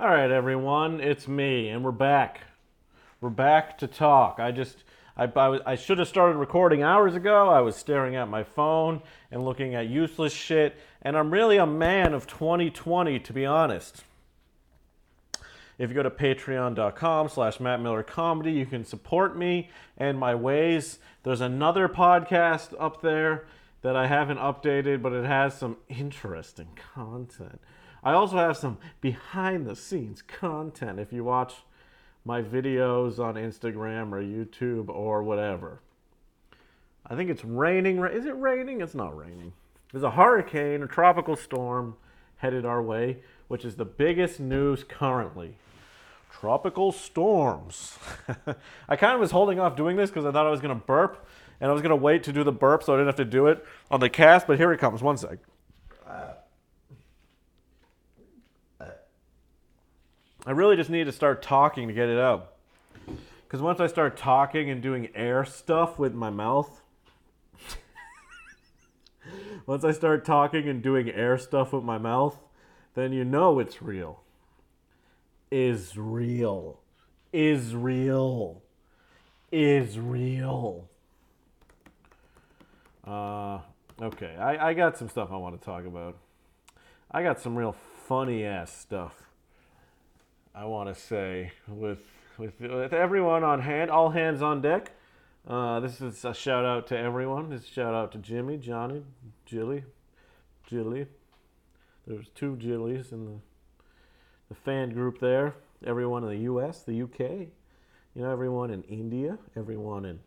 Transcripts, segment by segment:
All right, everyone, it's me, and we're back. We're back to talk. I just, I, I, I should have started recording hours ago. I was staring at my phone and looking at useless shit, and I'm really a man of 2020, to be honest. If you go to patreon.com slash Matt Miller Comedy, you can support me and my ways. There's another podcast up there that I haven't updated, but it has some interesting content. I also have some behind the scenes content if you watch my videos on Instagram or YouTube or whatever. I think it's raining. Is it raining? It's not raining. There's a hurricane, a tropical storm headed our way, which is the biggest news currently. Tropical storms. I kind of was holding off doing this because I thought I was going to burp and I was going to wait to do the burp so I didn't have to do it on the cast, but here it comes. One sec. I really just need to start talking to get it out. Because once I start talking and doing air stuff with my mouth, once I start talking and doing air stuff with my mouth, then you know it's real. Is real. Is real. Is real. Uh, okay, I, I got some stuff I want to talk about. I got some real funny ass stuff. I want to say with, with with everyone on hand, all hands on deck. Uh, this is a shout out to everyone. This shout out to Jimmy, Johnny, Jilly, Jilly. There's two Jillies in the the fan group there. Everyone in the U.S., the U.K. You know, everyone in India, everyone in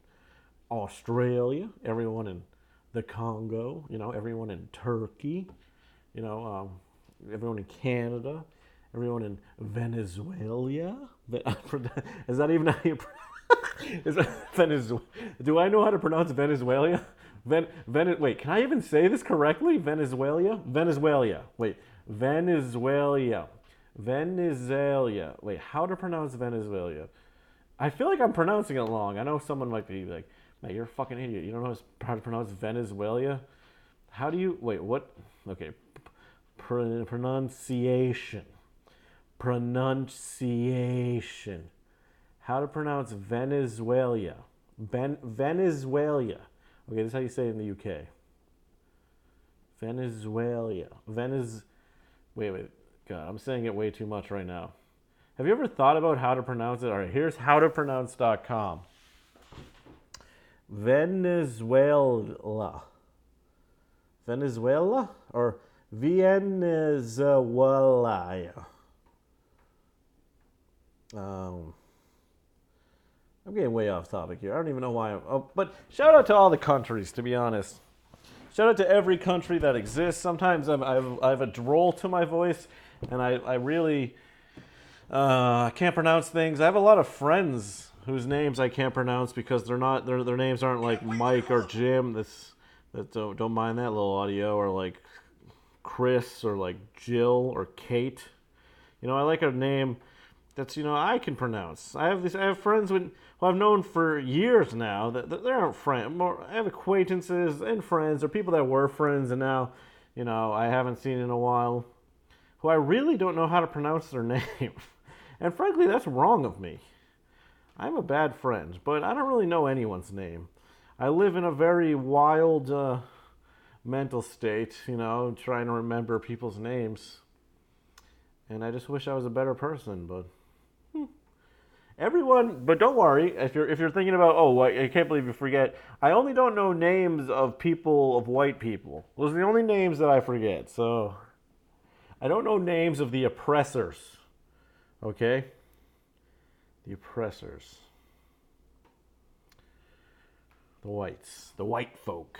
Australia, everyone in the Congo. You know, everyone in Turkey. You know, um, everyone in Canada, everyone in Venezuela. Ve- Is that even how you? Is that Venezuela? Do I know how to pronounce Venezuela? Ven, Ven, wait, can I even say this correctly? Venezuela? Venezuela. Wait, Venezuela. Venezuela. Wait, how to pronounce Venezuela? I feel like I'm pronouncing it wrong. I know someone might be like, "Man, you're a fucking idiot. You don't know how to pronounce Venezuela." How do you wait? What? Okay, pr- pronunciation. Pronunciation. How to pronounce Venezuela? Ben- Venezuela. Okay, this is how you say it in the UK. Venezuela. Venez. Wait, wait. God, I'm saying it way too much right now. Have you ever thought about how to pronounce it? All right, here's howtopronounce.com. Venezuela. Venezuela or Venezuela? Um, I'm getting way off topic here. I don't even know why. I'm, oh, but shout out to all the countries, to be honest. Shout out to every country that exists. Sometimes I'm, I, have, I have a droll to my voice, and I, I really uh, can't pronounce things. I have a lot of friends whose names I can't pronounce because they're not their their names aren't like Mike or Jim. This that don't don't mind that little audio or like Chris or like Jill or Kate. You know, I like a name that's you know I can pronounce. I have this. I have friends who I've known for years now. That, that they aren't friends. More, I have acquaintances and friends, or people that were friends and now, you know, I haven't seen in a while, who I really don't know how to pronounce their name. and frankly, that's wrong of me. I'm a bad friend, but I don't really know anyone's name. I live in a very wild uh, mental state, you know, trying to remember people's names. And I just wish I was a better person, but. Everyone. But don't worry if you're if you're thinking about oh I can't believe you forget. I only don't know names of people of white people. Those are the only names that I forget. So I don't know names of the oppressors. Okay, the oppressors. The whites, the white folk.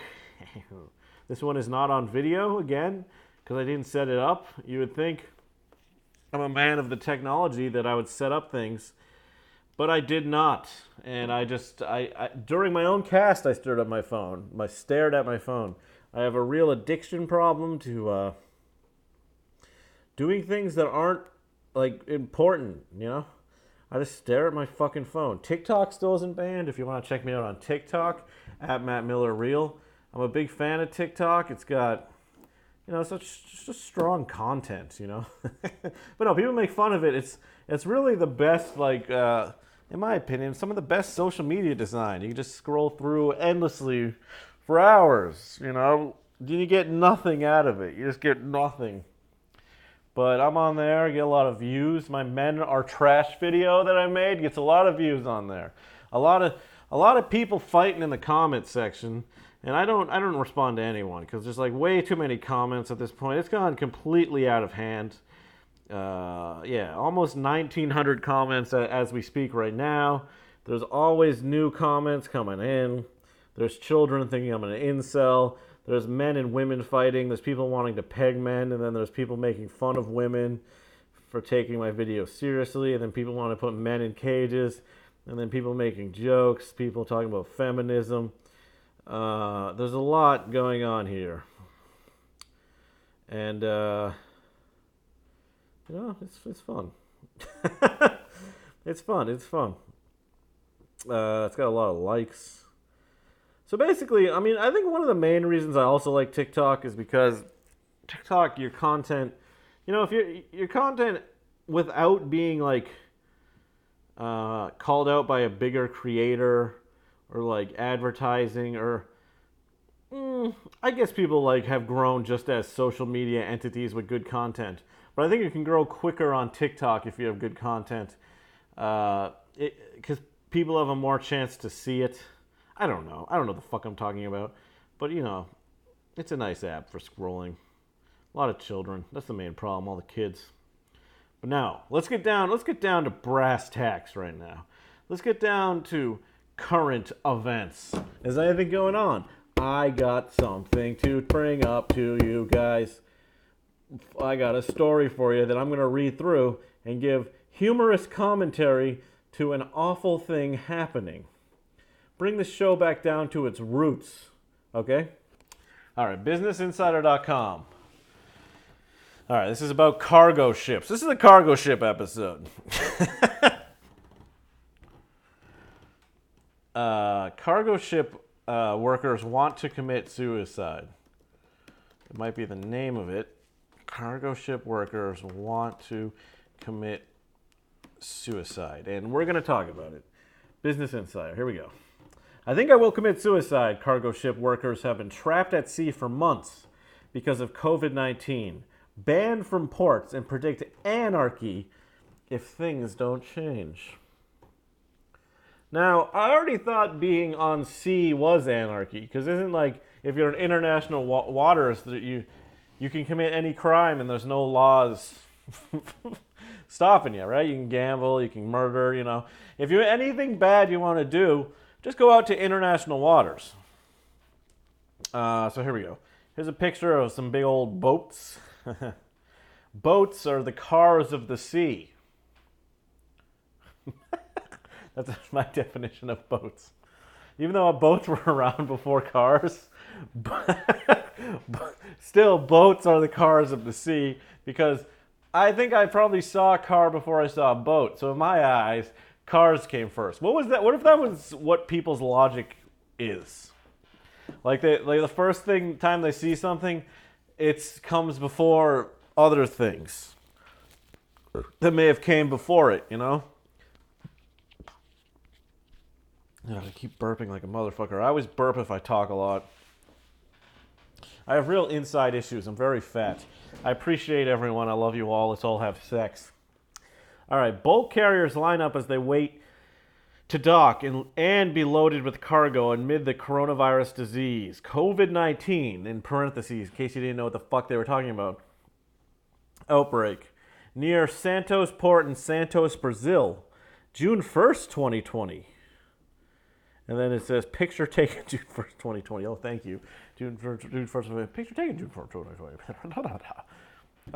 this one is not on video again because I didn't set it up. You would think I'm a man of the technology that I would set up things, but I did not. And I just I, I during my own cast I stared at my phone. I stared at my phone. I have a real addiction problem to uh, doing things that aren't like important. You know, I just stare at my fucking phone. TikTok still isn't banned. If you want to check me out on TikTok at Matt Miller Real, I'm a big fan of TikTok. It's got you know, such just strong content, you know. but no, people make fun of it. It's it's really the best, like, uh, in my opinion, some of the best social media design. You can just scroll through endlessly for hours, you know. You get nothing out of it. You just get nothing. But I'm on there, I get a lot of views. My men are trash video that I made gets a lot of views on there. A lot of a lot of people fighting in the comment section, and I don't I don't respond to anyone because there's like way too many comments at this point. It's gone completely out of hand. Uh, yeah, almost 1,900 comments as we speak right now. There's always new comments coming in. There's children thinking I'm an incel. There's men and women fighting. There's people wanting to peg men, and then there's people making fun of women for taking my video seriously, and then people want to put men in cages, and then people making jokes, people talking about feminism. Uh, there's a lot going on here, and uh, you know, it's it's fun. it's fun. It's fun. Uh, it's got a lot of likes. So basically, I mean, I think one of the main reasons I also like TikTok is because TikTok, your content, you know, if your your content without being like uh, called out by a bigger creator or like advertising or mm, I guess people like have grown just as social media entities with good content. But I think you can grow quicker on TikTok if you have good content, because uh, people have a more chance to see it. I don't know. I don't know the fuck I'm talking about. But, you know, it's a nice app for scrolling. A lot of children. That's the main problem, all the kids. But now, let's get down, let's get down to brass tacks right now. Let's get down to current events. Is anything going on? I got something to bring up to you guys. I got a story for you that I'm going to read through and give humorous commentary to an awful thing happening bring the show back down to its roots. Okay? All right, businessinsider.com. All right, this is about cargo ships. This is a cargo ship episode. uh, cargo ship uh, workers want to commit suicide. It might be the name of it. Cargo ship workers want to commit suicide. And we're going to talk about it. Business Insider. Here we go. I think I will commit suicide. Cargo ship workers have been trapped at sea for months because of COVID 19, banned from ports, and predict anarchy if things don't change. Now, I already thought being on sea was anarchy because isn't like if you're in international wa- waters that you you can commit any crime and there's no laws stopping you, right? You can gamble, you can murder, you know. If you anything bad you want to do, just go out to international waters. Uh, so here we go. Here's a picture of some big old boats. boats are the cars of the sea. That's my definition of boats. Even though boats were around before cars, still boats are the cars of the sea because I think I probably saw a car before I saw a boat. So in my eyes, cars came first. What was that? What if that was what people's logic is? Like they, like the first thing time they see something, it comes before other things that may have came before it. You know. Yeah, I keep burping like a motherfucker. I always burp if I talk a lot. I have real inside issues. I'm very fat. I appreciate everyone. I love you all. Let's all have sex. All right, bulk carriers line up as they wait to dock and, and be loaded with cargo amid the coronavirus disease. COVID 19, in parentheses, in case you didn't know what the fuck they were talking about. Outbreak. Near Santos Port in Santos, Brazil, June 1st, 2020. And then it says picture taken June 1st, 2020. Oh, thank you. June 1st, June 1st picture taken June 1st, 2020.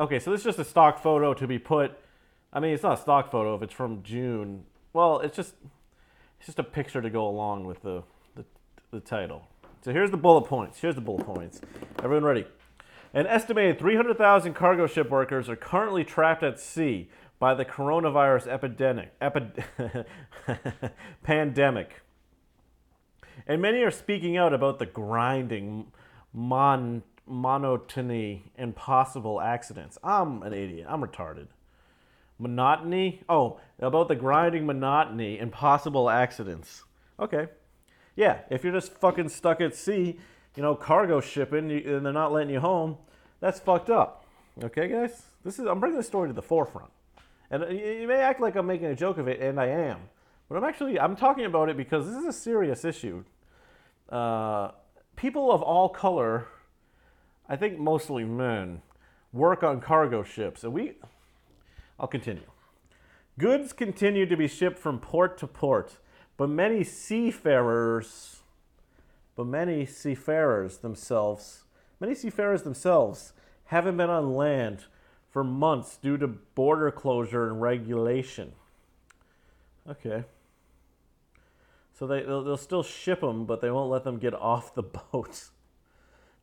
okay, so this is just a stock photo to be put I mean, it's not a stock photo if it's from June. Well, it's just it's just a picture to go along with the the, the title. So here's the bullet points. Here's the bullet points. Everyone ready? An estimated 300,000 cargo ship workers are currently trapped at sea by the coronavirus epidemic, epi- pandemic. And many are speaking out about the grinding, mon- monotony and possible accidents. I'm an idiot. I'm retarded. Monotony? Oh, about the grinding monotony and possible accidents. Okay. Yeah, if you're just fucking stuck at sea, you know, cargo shipping, and they're not letting you home, that's fucked up. Okay, guys? This is I'm bringing the story to the forefront. And uh, you may act like I'm making a joke of it, and I am. But I'm actually I'm talking about it because this is a serious issue. Uh, people of all color, I think mostly men, work on cargo ships, and we. I'll continue. Goods continue to be shipped from port to port, but many seafarers, but many seafarers themselves, many seafarers themselves haven't been on land for months due to border closure and regulation. Okay. So they they'll, they'll still ship them, but they won't let them get off the boats.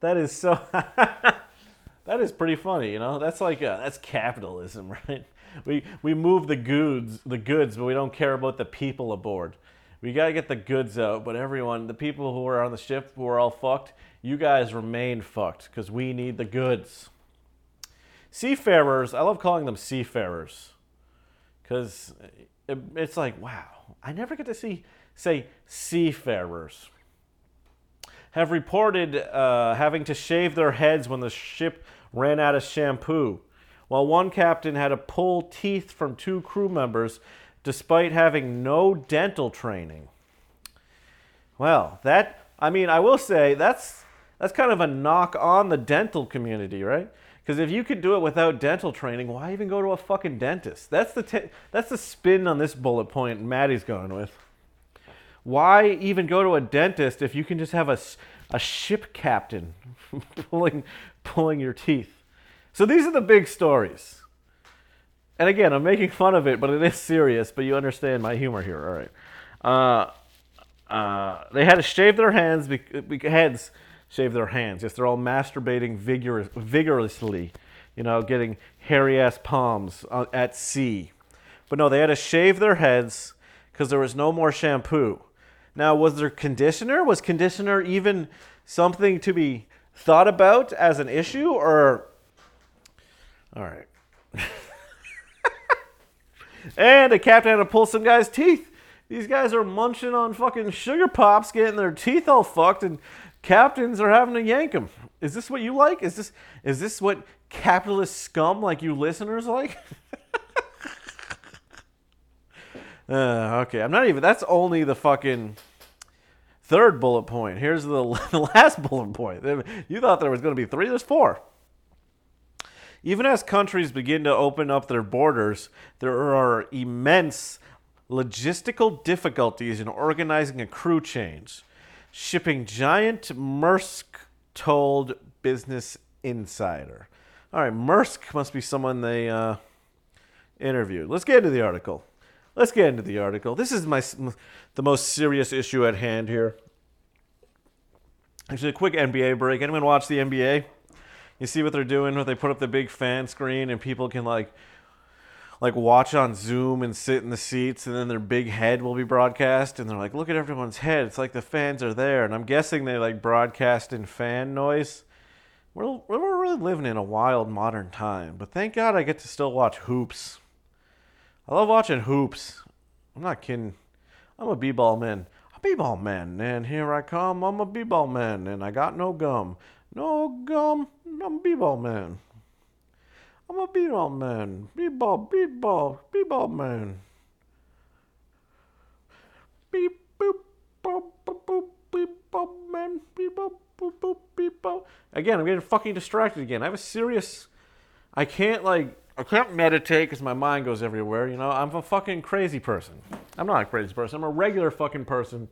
That is so. that is pretty funny, you know. That's like uh, that's capitalism, right? We we move the goods, the goods, but we don't care about the people aboard. We gotta get the goods out, but everyone, the people who are on the ship, who are all fucked, you guys remain fucked because we need the goods. Seafarers, I love calling them seafarers because it, it's like wow, I never get to see say seafarers have reported uh, having to shave their heads when the ship ran out of shampoo, while one captain had to pull teeth from two crew members despite having no dental training. Well, that I mean, I will say that's that's kind of a knock on the dental community, right? Because if you could do it without dental training, why even go to a fucking dentist? That's the t- that's the spin on this bullet point Maddie's going with. Why even go to a dentist if you can just have a, a ship captain pulling, pulling your teeth? So these are the big stories. And again, I'm making fun of it, but it is serious, but you understand my humor here. All right. Uh, uh, they had to shave their hands, be- heads, shave their hands. Yes, they're all masturbating vigorous, vigorously, you know, getting hairy ass palms uh, at sea. But no, they had to shave their heads because there was no more shampoo. Now, was there conditioner? Was conditioner even something to be thought about as an issue or all right. and a captain had to pull some guy's teeth. These guys are munching on fucking sugar pops, getting their teeth all fucked, and captains are having to yank them. Is this what you like? Is this is this what capitalist scum like you listeners like? Uh, okay, I'm not even. That's only the fucking third bullet point. Here's the, the last bullet point. You thought there was going to be three. There's four. Even as countries begin to open up their borders, there are immense logistical difficulties in organizing a crew change. Shipping giant Maersk told Business Insider. All right, Maersk must be someone they uh, interviewed. Let's get into the article let's get into the article. This is my the most serious issue at hand here. Actually, a quick NBA break. Anyone watch the NBA? You see what they're doing? Where they put up the big fan screen and people can like like watch on Zoom and sit in the seats, and then their big head will be broadcast, and they're like, "Look at everyone's head! It's like the fans are there." And I'm guessing they like broadcast in fan noise. We're we're really living in a wild modern time, but thank God I get to still watch hoops. I love watching hoops. I'm not kidding. I'm a b-ball man. A b-ball man, and here I come. I'm a b-ball man, and I got no gum. No gum. I'm a b-ball man. I'm a b-ball man. B-ball, b-ball, b-ball man. Beep boop boop boop boop man beep boop boop beep bop. Again, I'm getting fucking distracted again. I have a serious. I can't like I can't meditate because my mind goes everywhere. You know, I'm a fucking crazy person. I'm not a crazy person. I'm a regular fucking person.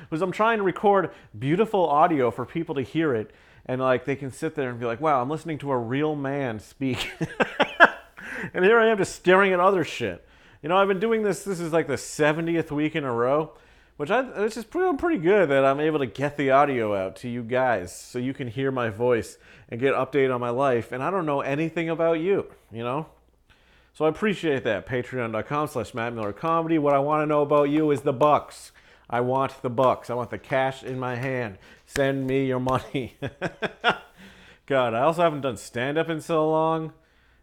Because I'm trying to record beautiful audio for people to hear it, and like they can sit there and be like, "Wow, I'm listening to a real man speak." and here I am just staring at other shit. You know, I've been doing this. This is like the 70th week in a row which I it's just pretty, pretty good that I'm able to get the audio out to you guys so you can hear my voice and get update on my life. And I don't know anything about you, you know. So I appreciate that. Patreon.com slash Matt Miller Comedy. What I want to know about you is the bucks. I want the bucks. I want the cash in my hand. Send me your money. God, I also haven't done stand up in so long.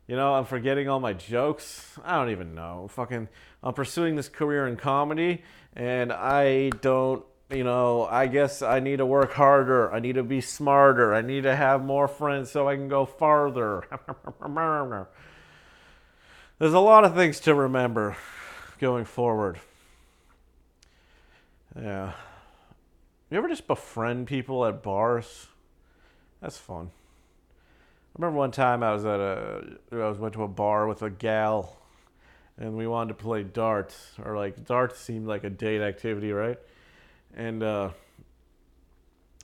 You know, I'm forgetting all my jokes. I don't even know. Fucking, I'm pursuing this career in comedy, and I don't, you know, I guess I need to work harder. I need to be smarter. I need to have more friends so I can go farther. There's a lot of things to remember going forward. Yeah. You ever just befriend people at bars? That's fun. I remember one time I was at a I was went to a bar with a gal and we wanted to play darts or like darts seemed like a date activity, right? And uh,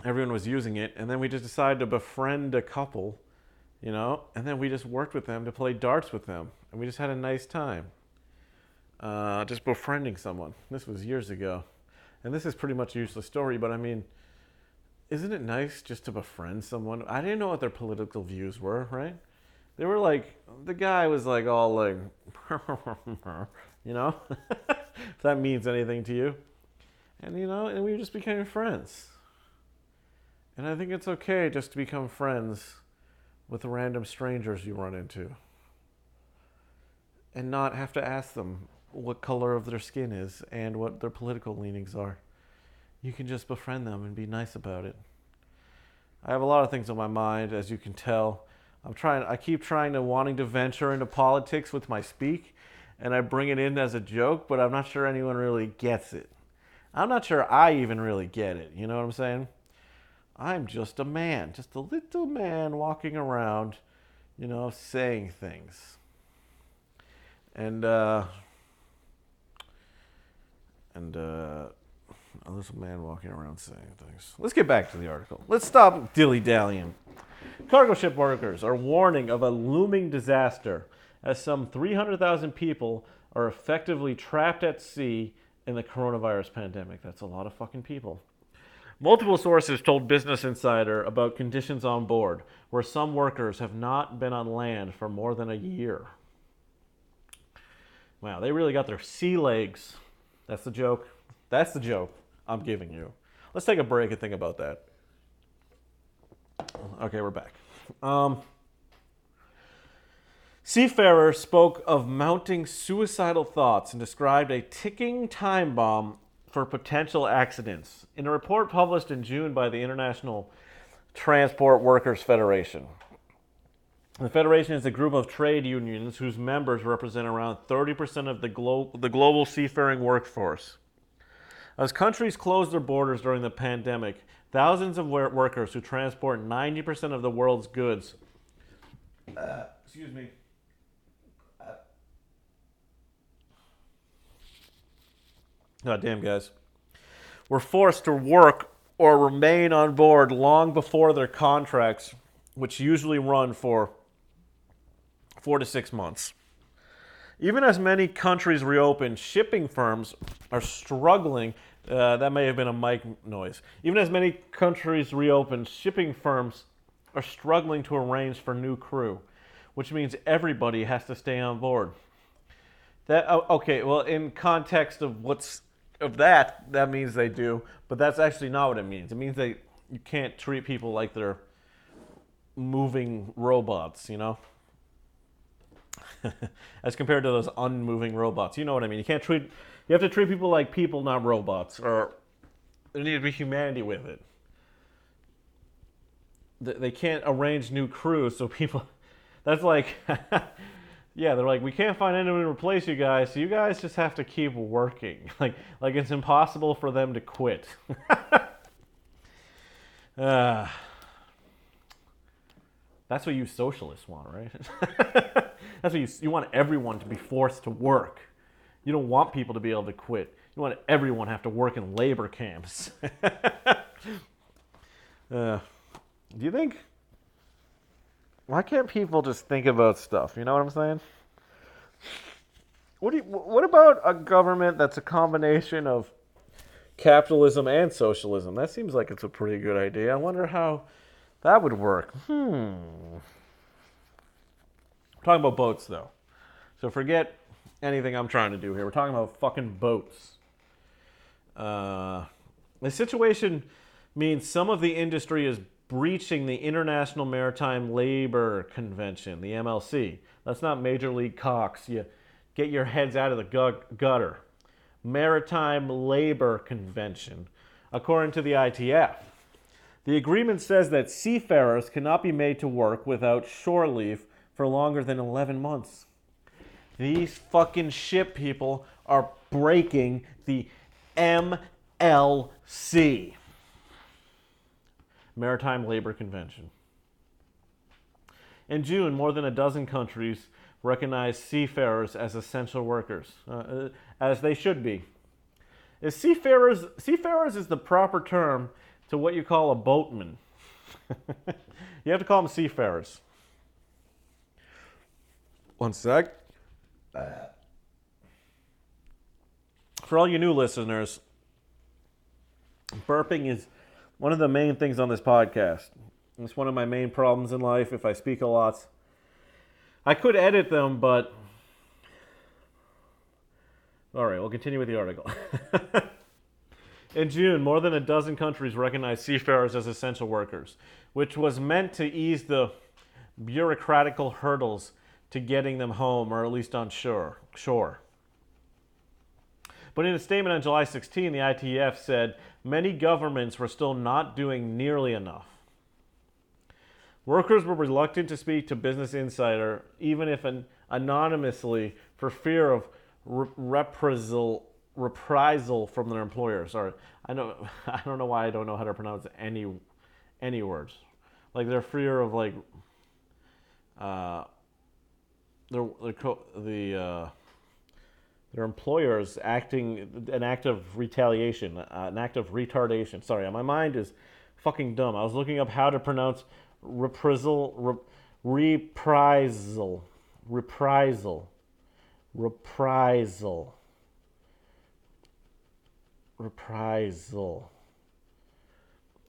everyone was using it and then we just decided to befriend a couple, you know, and then we just worked with them to play darts with them and we just had a nice time. Uh, just befriending someone. This was years ago. And this is pretty much a useless story, but I mean, isn't it nice just to befriend someone? I didn't know what their political views were, right? They were like, the guy was like all like, you know, if that means anything to you. And, you know, and we just became friends. And I think it's okay just to become friends with the random strangers you run into and not have to ask them what color of their skin is and what their political leanings are. You can just befriend them and be nice about it. I have a lot of things on my mind, as you can tell. I'm trying. I keep trying to wanting to venture into politics with my speak, and I bring it in as a joke, but I'm not sure anyone really gets it. I'm not sure I even really get it. You know what I'm saying? I'm just a man, just a little man walking around, you know, saying things. And uh, and uh, Oh, a man walking around saying things. Let's get back to the article. Let's stop dilly dallying. Cargo ship workers are warning of a looming disaster as some 300,000 people are effectively trapped at sea in the coronavirus pandemic. That's a lot of fucking people. Multiple sources told Business Insider about conditions on board, where some workers have not been on land for more than a year. Wow, they really got their sea legs. That's the joke. That's the joke I'm giving you. Let's take a break and think about that. Okay, we're back. Um, Seafarer spoke of mounting suicidal thoughts and described a ticking time bomb for potential accidents in a report published in June by the International Transport Workers Federation. The Federation is a group of trade unions whose members represent around 30% of the, glo- the global seafaring workforce. As countries closed their borders during the pandemic, thousands of workers who transport 90% of the world's goods. Uh, excuse me. God damn, guys. Were forced to work or remain on board long before their contracts, which usually run for four to six months. Even as many countries reopen, shipping firms are struggling. Uh, that may have been a mic noise. Even as many countries reopen, shipping firms are struggling to arrange for new crew, which means everybody has to stay on board. That oh, okay? Well, in context of what's of that, that means they do, but that's actually not what it means. It means they you can't treat people like they're moving robots, you know. as compared to those unmoving robots. You know what I mean? You can't treat you have to treat people like people, not robots, or there needs to be humanity with it. They can't arrange new crews, so people. That's like, yeah, they're like, we can't find anyone to replace you guys, so you guys just have to keep working. Like, like it's impossible for them to quit. uh, that's what you socialists want, right? That's what you, you want everyone to be forced to work. You don't want people to be able to quit. You want everyone to have to work in labor camps. uh, do you think? Why can't people just think about stuff? You know what I'm saying? What do you, What about a government that's a combination of capitalism and socialism? That seems like it's a pretty good idea. I wonder how that would work. Hmm. We're talking about boats, though. So forget anything I'm trying to do here. We're talking about fucking boats. Uh, the situation means some of the industry is breaching the International Maritime Labor Convention, the MLC. That's not Major League Cox. You get your heads out of the gu- gutter. Maritime Labor Convention, according to the ITF. The agreement says that seafarers cannot be made to work without shore leave for longer than 11 months. These fucking ship people are breaking the MLC. Maritime Labor Convention. In June, more than a dozen countries recognized seafarers as essential workers, uh, uh, as they should be. Is seafarers, seafarers is the proper term to what you call a boatman. you have to call them seafarers. One sec. For all you new listeners, burping is one of the main things on this podcast. It's one of my main problems in life if I speak a lot. I could edit them, but. All right, we'll continue with the article. in June, more than a dozen countries recognized seafarers as essential workers, which was meant to ease the bureaucratical hurdles to getting them home or at least on shore. shore. But in a statement on July 16, the ITF said many governments were still not doing nearly enough. Workers were reluctant to speak to Business Insider, even if an, anonymously, for fear of re- reprisal, reprisal from their employers. Sorry, I know I don't know why I don't know how to pronounce any any words. Like their fear of like uh, their, their the uh, their employers acting an act of retaliation, uh, an act of retardation. Sorry, my mind is fucking dumb. I was looking up how to pronounce reprisal, re, reprisal, reprisal, reprisal, reprisal.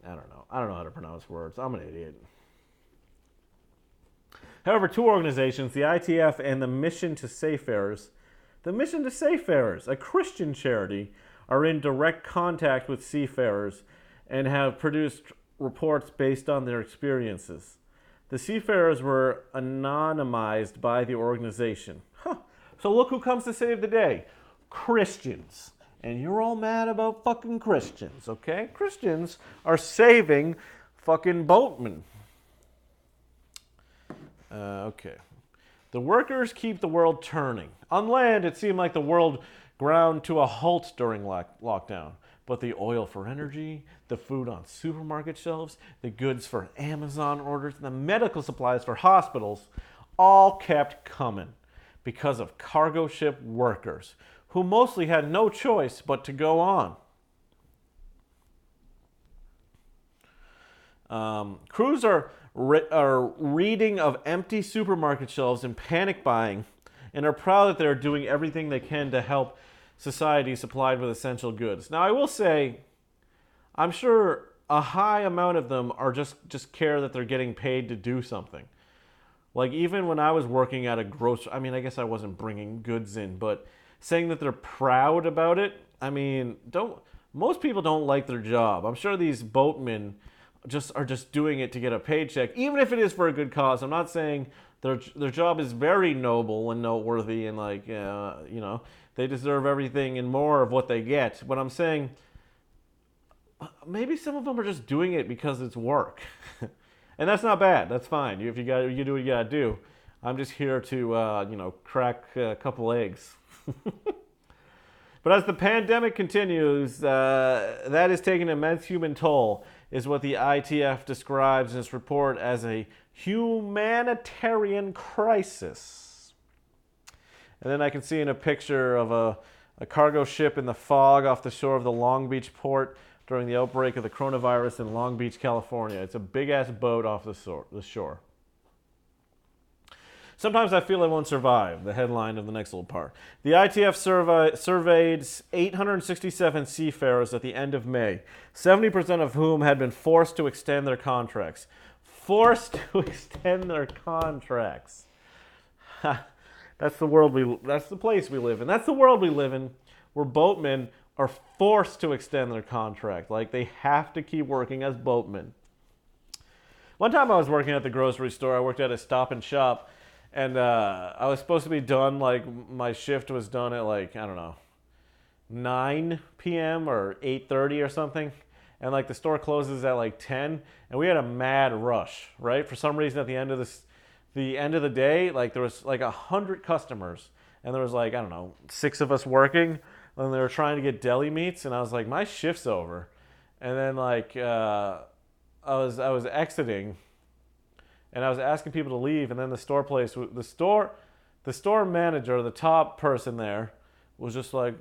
I don't know. I don't know how to pronounce words. I'm an idiot. However, two organizations, the ITF and the Mission to Seafarers, the Mission to Seafarers, a Christian charity, are in direct contact with seafarers and have produced reports based on their experiences. The seafarers were anonymized by the organization. Huh. So look who comes to save the day Christians. And you're all mad about fucking Christians, okay? Christians are saving fucking boatmen. Uh, okay. The workers keep the world turning. On land, it seemed like the world ground to a halt during lock- lockdown. But the oil for energy, the food on supermarket shelves, the goods for Amazon orders, and the medical supplies for hospitals all kept coming because of cargo ship workers who mostly had no choice but to go on. Um, crews are re- are reading of empty supermarket shelves and panic buying, and are proud that they're doing everything they can to help society supplied with essential goods. Now, I will say, I'm sure a high amount of them are just just care that they're getting paid to do something. Like even when I was working at a grocery, I mean, I guess I wasn't bringing goods in, but saying that they're proud about it, I mean, don't most people don't like their job. I'm sure these boatmen just are just doing it to get a paycheck, even if it is for a good cause. I'm not saying their their job is very noble and noteworthy, and like uh, you know they deserve everything and more of what they get. But I'm saying maybe some of them are just doing it because it's work, and that's not bad. That's fine. If you got you do what you gotta do. I'm just here to uh, you know crack a couple eggs. but as the pandemic continues, uh, that is taking an immense human toll is what the ITF describes in its report as a humanitarian crisis. And then I can see in a picture of a, a cargo ship in the fog off the shore of the Long Beach port during the outbreak of the coronavirus in Long Beach, California. It's a big ass boat off the shore. Sometimes I feel I won't survive, the headline of the next little part. The ITF survey, surveyed 867 seafarers at the end of May, 70% of whom had been forced to extend their contracts. Forced to extend their contracts. that's the world we that's the place we live in. That's the world we live in where boatmen are forced to extend their contract. Like they have to keep working as boatmen. One time I was working at the grocery store. I worked at a Stop and Shop, and uh, I was supposed to be done. Like my shift was done at like I don't know, 9 p.m. or 8:30 or something, and like the store closes at like 10, and we had a mad rush. Right, for some reason at the end of this, the end of the day, like there was like a hundred customers, and there was like I don't know six of us working, and they were trying to get deli meats, and I was like my shift's over, and then like. Uh, I was I was exiting, and I was asking people to leave, and then the store place, the store, the store manager, the top person there, was just like,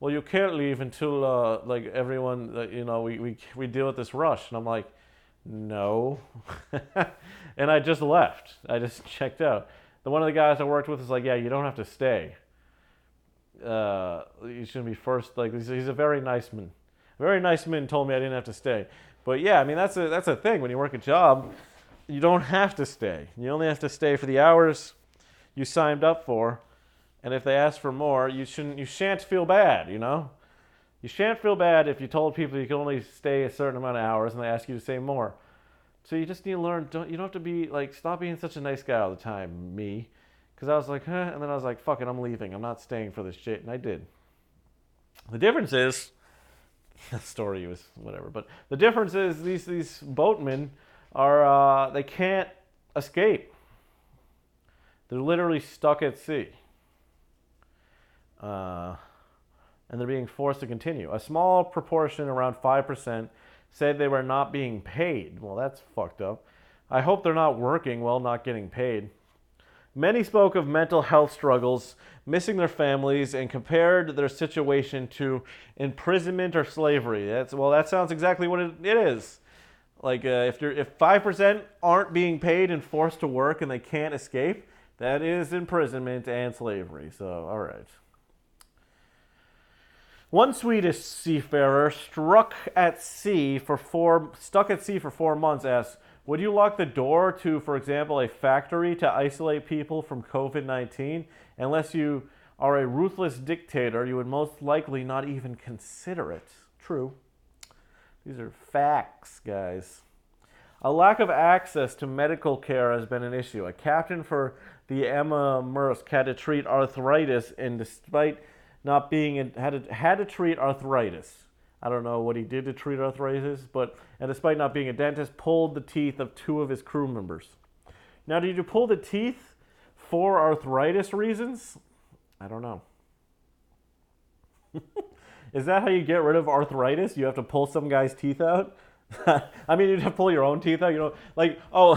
"Well, you can't leave until uh, like everyone, you know, we, we we deal with this rush." And I'm like, "No," and I just left. I just checked out. The one of the guys I worked with is like, "Yeah, you don't have to stay. Uh, you shouldn't be first. Like he's, he's a very nice man. A very nice man told me I didn't have to stay." But yeah, I mean that's a that's a thing. When you work a job, you don't have to stay. You only have to stay for the hours you signed up for. And if they ask for more, you shouldn't you shan't feel bad, you know? You shan't feel bad if you told people you can only stay a certain amount of hours and they ask you to stay more. So you just need to learn don't you don't have to be like stop being such a nice guy all the time, me. Cause I was like, huh, and then I was like, fuck it, I'm leaving. I'm not staying for this shit, and I did. The difference is the story was whatever. But the difference is these these boatmen are uh, they can't escape. They're literally stuck at sea. Uh, and they're being forced to continue. A small proportion, around 5%, said they were not being paid. Well, that's fucked up. I hope they're not working while not getting paid. Many spoke of mental health struggles, missing their families, and compared their situation to imprisonment or slavery. That's well, that sounds exactly what it, it is. Like uh, if you're if five percent aren't being paid and forced to work and they can't escape, that is imprisonment and slavery. So all right. One Swedish seafarer struck at sea for four stuck at sea for four months asked would you lock the door to, for example, a factory to isolate people from COVID 19? Unless you are a ruthless dictator, you would most likely not even consider it. True. These are facts, guys. A lack of access to medical care has been an issue. A captain for the Emma Maersk had to treat arthritis, and despite not being had to, had to treat arthritis I don't know what he did to treat arthritis, but and despite not being a dentist, pulled the teeth of two of his crew members. Now, did you pull the teeth for arthritis reasons? I don't know. Is that how you get rid of arthritis? You have to pull some guy's teeth out? I mean, you have to pull your own teeth out. You know, like oh,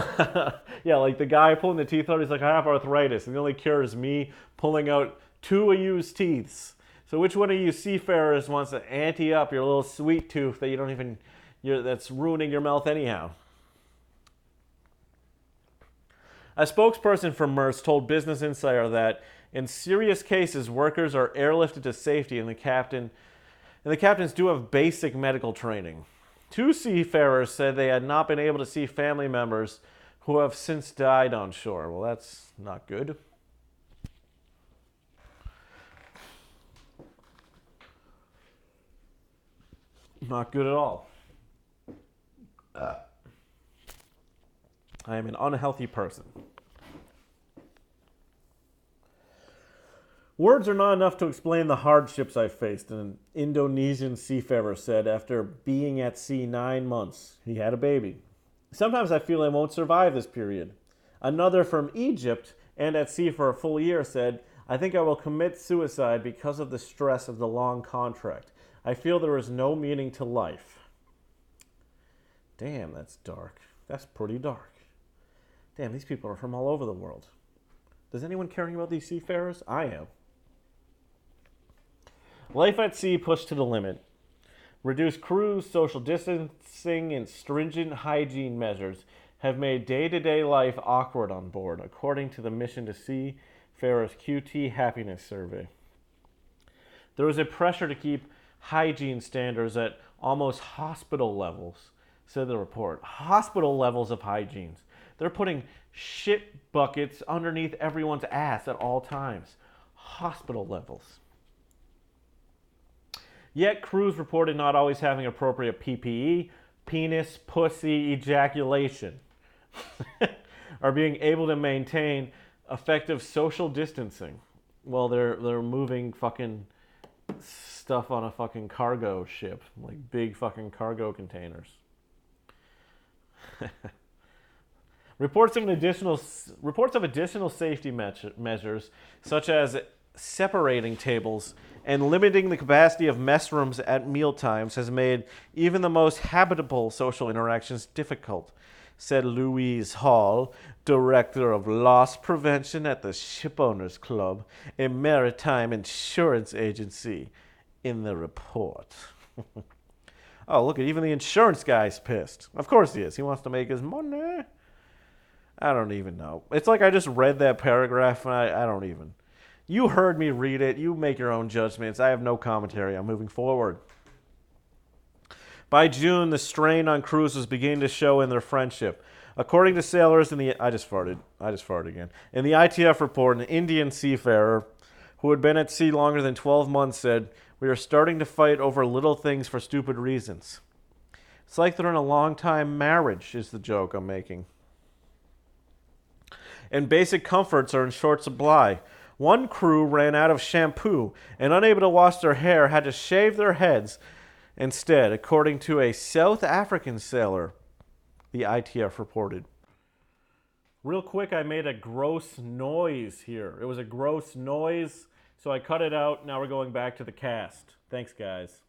yeah, like the guy pulling the teeth out. He's like, I have arthritis, and the only cure is me pulling out two of used teeth. So which one of you seafarers wants to ante up your little sweet tooth that you don't even that's ruining your mouth anyhow? A spokesperson for Maersk told Business Insider that in serious cases, workers are airlifted to safety, and the captain and the captains do have basic medical training. Two seafarers said they had not been able to see family members who have since died on shore. Well, that's not good. Not good at all. Uh, I am an unhealthy person. Words are not enough to explain the hardships I faced, an Indonesian seafarer said after being at sea nine months. He had a baby. Sometimes I feel I won't survive this period. Another from Egypt and at sea for a full year said, I think I will commit suicide because of the stress of the long contract. I feel there is no meaning to life. Damn, that's dark. That's pretty dark. Damn, these people are from all over the world. Does anyone caring about these seafarers? I am. Life at sea pushed to the limit. Reduced crews, social distancing, and stringent hygiene measures have made day to day life awkward on board, according to the Mission to Seafarers QT Happiness Survey. There is a pressure to keep hygiene standards at almost hospital levels, said the report. Hospital levels of hygiene. They're putting shit buckets underneath everyone's ass at all times. Hospital levels. Yet crews reported not always having appropriate PPE, penis, pussy, ejaculation. are being able to maintain effective social distancing while they're they're moving fucking stuff on a fucking cargo ship, like big fucking cargo containers. reports of additional reports of additional safety measures, such as separating tables and limiting the capacity of mess rooms at mealtimes, has made even the most habitable social interactions difficult said Louise Hall, director of loss prevention at the Shipowners Club, a maritime insurance agency, in the report. oh, look at even the insurance guy's pissed. Of course he is. He wants to make his money. I don't even know. It's like I just read that paragraph and I, I don't even. You heard me read it. You make your own judgments. I have no commentary. I'm moving forward. By June, the strain on crews was beginning to show in their friendship. According to sailors in the I just farted. I just farted again. In the ITF report, an Indian seafarer who had been at sea longer than 12 months said, "We are starting to fight over little things for stupid reasons." It's like they're in a long-time marriage is the joke I'm making. And basic comforts are in short supply. One crew ran out of shampoo and unable to wash their hair had to shave their heads Instead, according to a South African sailor, the ITF reported. Real quick, I made a gross noise here. It was a gross noise, so I cut it out. Now we're going back to the cast. Thanks, guys.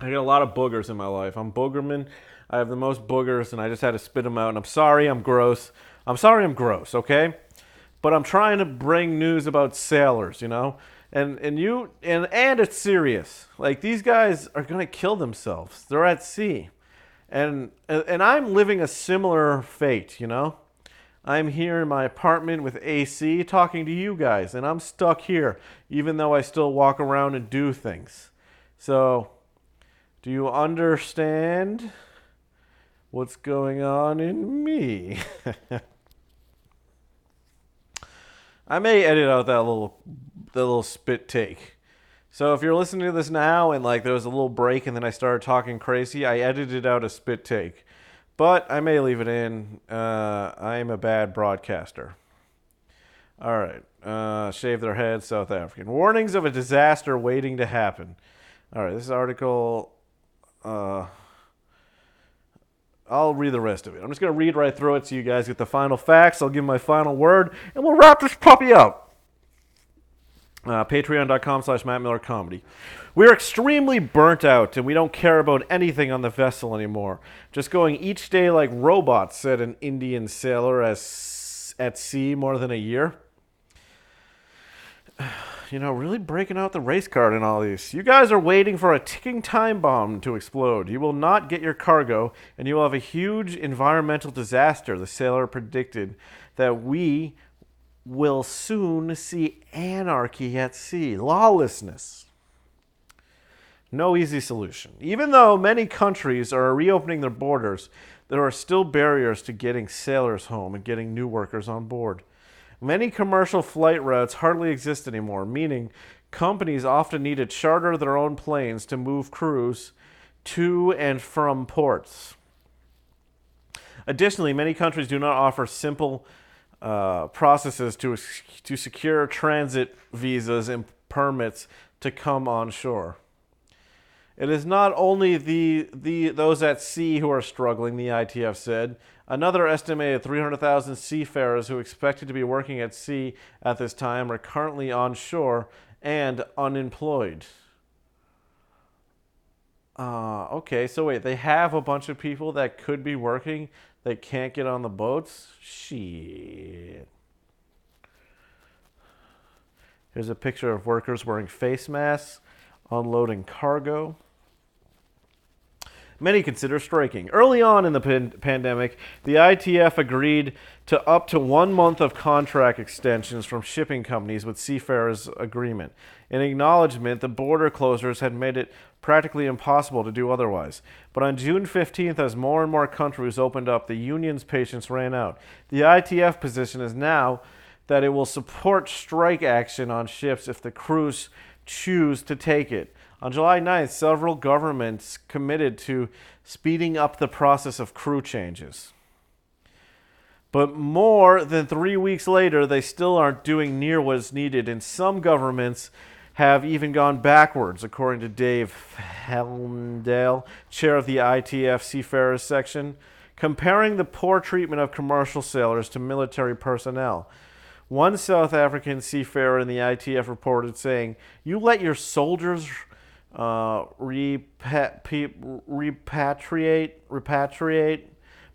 I get a lot of boogers in my life. I'm boogerman. I have the most boogers, and I just had to spit them out. And I'm sorry I'm gross. I'm sorry I'm gross, okay? But I'm trying to bring news about sailors, you know? and and you and and it's serious. Like these guys are gonna kill themselves. They're at sea, and and I'm living a similar fate. You know, I'm here in my apartment with AC talking to you guys, and I'm stuck here, even though I still walk around and do things. So, do you understand what's going on in me? I may edit out that little the little spit take. So if you're listening to this now and like there was a little break and then I started talking crazy, I edited out a spit take. But I may leave it in. Uh, I'm a bad broadcaster. All right. Uh, shave their heads, South African. Warnings of a disaster waiting to happen. All right. This article. Uh, I'll read the rest of it. I'm just going to read right through it so you guys get the final facts. I'll give my final word, and we'll wrap this puppy up. Uh, Patreon.com slash Matt Miller Comedy. We're extremely burnt out and we don't care about anything on the vessel anymore. Just going each day like robots, said an Indian sailor as, at sea more than a year. You know, really breaking out the race card in all these. You guys are waiting for a ticking time bomb to explode. You will not get your cargo and you will have a huge environmental disaster, the sailor predicted that we will soon see anarchy at sea, lawlessness. No easy solution. Even though many countries are reopening their borders, there are still barriers to getting sailors home and getting new workers on board. Many commercial flight routes hardly exist anymore, meaning companies often need to charter their own planes to move crews to and from ports. Additionally, many countries do not offer simple uh, processes to to secure transit visas and permits to come on shore. It is not only the, the those at sea who are struggling, the ITF said. Another estimated 300,000 seafarers who expected to be working at sea at this time are currently on shore and unemployed. Uh, okay, so wait, they have a bunch of people that could be working they can't get on the boats? Shit. Here's a picture of workers wearing face masks, unloading cargo. Many consider striking. Early on in the pan- pandemic, the ITF agreed to up to one month of contract extensions from shipping companies with seafarers' agreement. In acknowledgement, the border closures had made it practically impossible to do otherwise. But on June 15th, as more and more countries opened up, the union's patience ran out. The ITF position is now that it will support strike action on ships if the crews choose to take it. On July 9th, several governments committed to speeding up the process of crew changes. But more than three weeks later, they still aren't doing near what is needed, and some governments have even gone backwards, according to Dave Heindel, chair of the ITF Seafarers section, comparing the poor treatment of commercial sailors to military personnel. One South African seafarer in the ITF reported saying, You let your soldiers uh, repatriate, repatriate,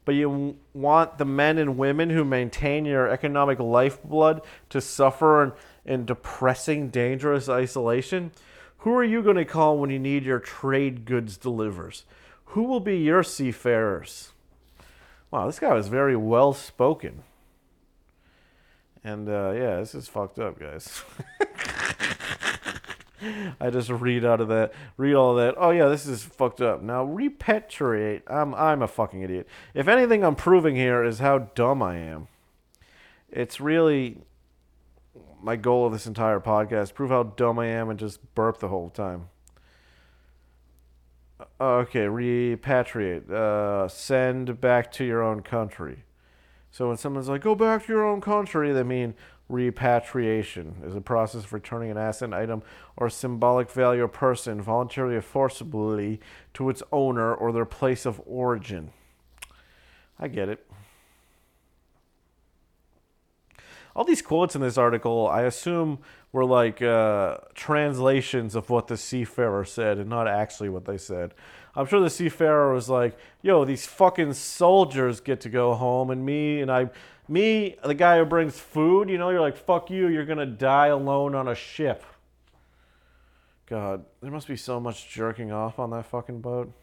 but you want the men and women who maintain your economic lifeblood to suffer in, in depressing, dangerous isolation? Who are you going to call when you need your trade goods delivered? Who will be your seafarers? Wow, this guy was very well spoken. And uh, yeah, this is fucked up, guys. I just read out of that, read all that. Oh yeah, this is fucked up. Now repatriate. I'm I'm a fucking idiot. If anything, I'm proving here is how dumb I am. It's really my goal of this entire podcast: prove how dumb I am and just burp the whole time. Okay, repatriate. Uh, send back to your own country. So when someone's like, go back to your own country, they mean repatriation is a process of returning an asset, item, or symbolic value or person voluntarily or forcibly to its owner or their place of origin. I get it. All these quotes in this article, I assume, were like uh, translations of what the seafarer said and not actually what they said. I'm sure the seafarer was like, "Yo, these fucking soldiers get to go home, and me and I, me, the guy who brings food. You know, you're like, fuck you. You're gonna die alone on a ship." God, there must be so much jerking off on that fucking boat.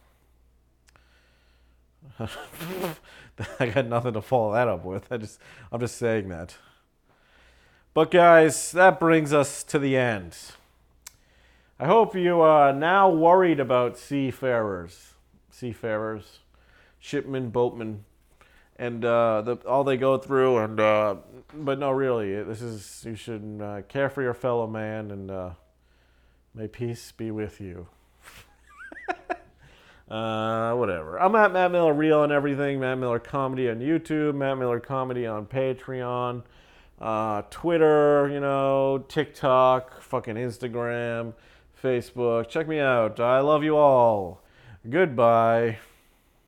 I got nothing to follow that up with. I just, I'm just saying that. But guys, that brings us to the end. I hope you are now worried about seafarers, seafarers, shipmen, boatmen, and uh, the, all they go through. And uh, but no, really, this is you should uh, care for your fellow man, and uh, may peace be with you. Uh, whatever. I'm at Matt Miller Real and everything. Matt Miller Comedy on YouTube. Matt Miller Comedy on Patreon. Uh, Twitter, you know, TikTok, fucking Instagram. Facebook. Check me out. I love you all. Goodbye.